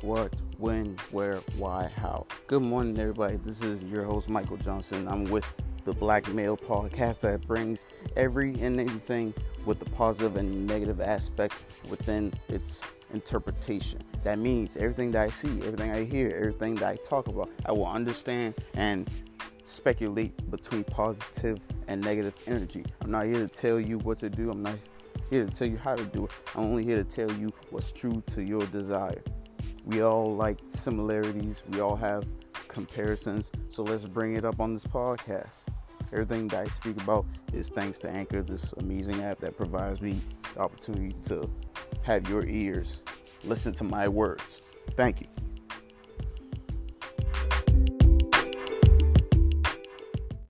what, when, where, why, how. Good morning, everybody. This is your host, Michael Johnson. I'm with the Black Mail Podcast that brings every and anything with the positive and negative aspect within its interpretation. That means everything that I see, everything I hear, everything that I talk about, I will understand and speculate between positive and negative energy. I'm not here to tell you what to do. I'm not here to tell you how to do it. I'm only here to tell you what's true to your desire. We all like similarities, we all have comparisons, so let's bring it up on this podcast. Everything that I speak about is thanks to Anchor, this amazing app that provides me the opportunity to have your ears listen to my words. Thank you.